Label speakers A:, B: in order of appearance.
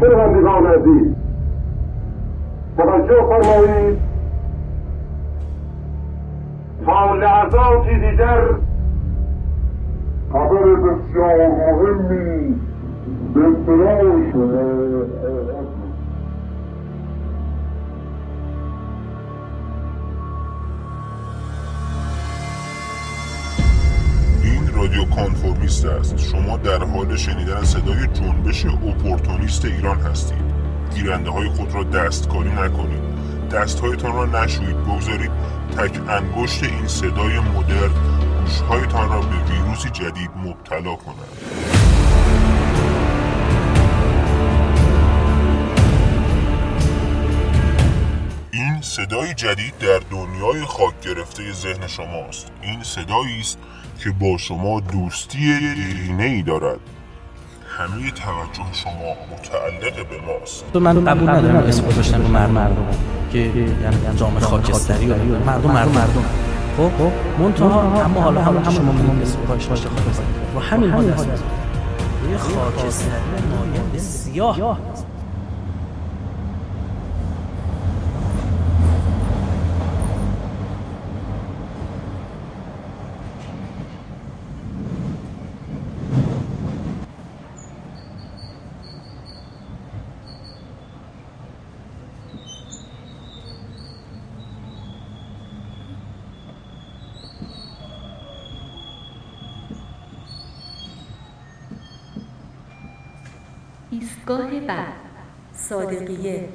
A: شنوندگان عزیز توجه فرمایید تا لحظاتی دیگر خبر بسیار مهمی به اطلاع شما
B: رادیو کانفورمیست است. شما در حال شنیدن صدای جنبش اپورتونیست ایران هستید. گیرنده های خود را دستکاری نکنید. دستهایتان را نشویید بگذارید تک انگشت این صدای مدرن گوشهایتان را به ویروسی جدید مبتلا کند صدای جدید در دنیای خاک گرفته ذهن شماست. این صدایی است که با شما دوستی دیرینه ای دارد. همه توجه شما متعلق به ماست.
C: تو من قبول ندارم اسم گذاشتن رو مردم مردم. که یعنی جامعه خاکستری و مردم مردم مردم. خب خب. منتها اما حالا همون که شما میگید اسم باشه خاکستری. و همین حال است. یه خاکستری. مایه سیاه
D: ایستگاه بعد صادقیه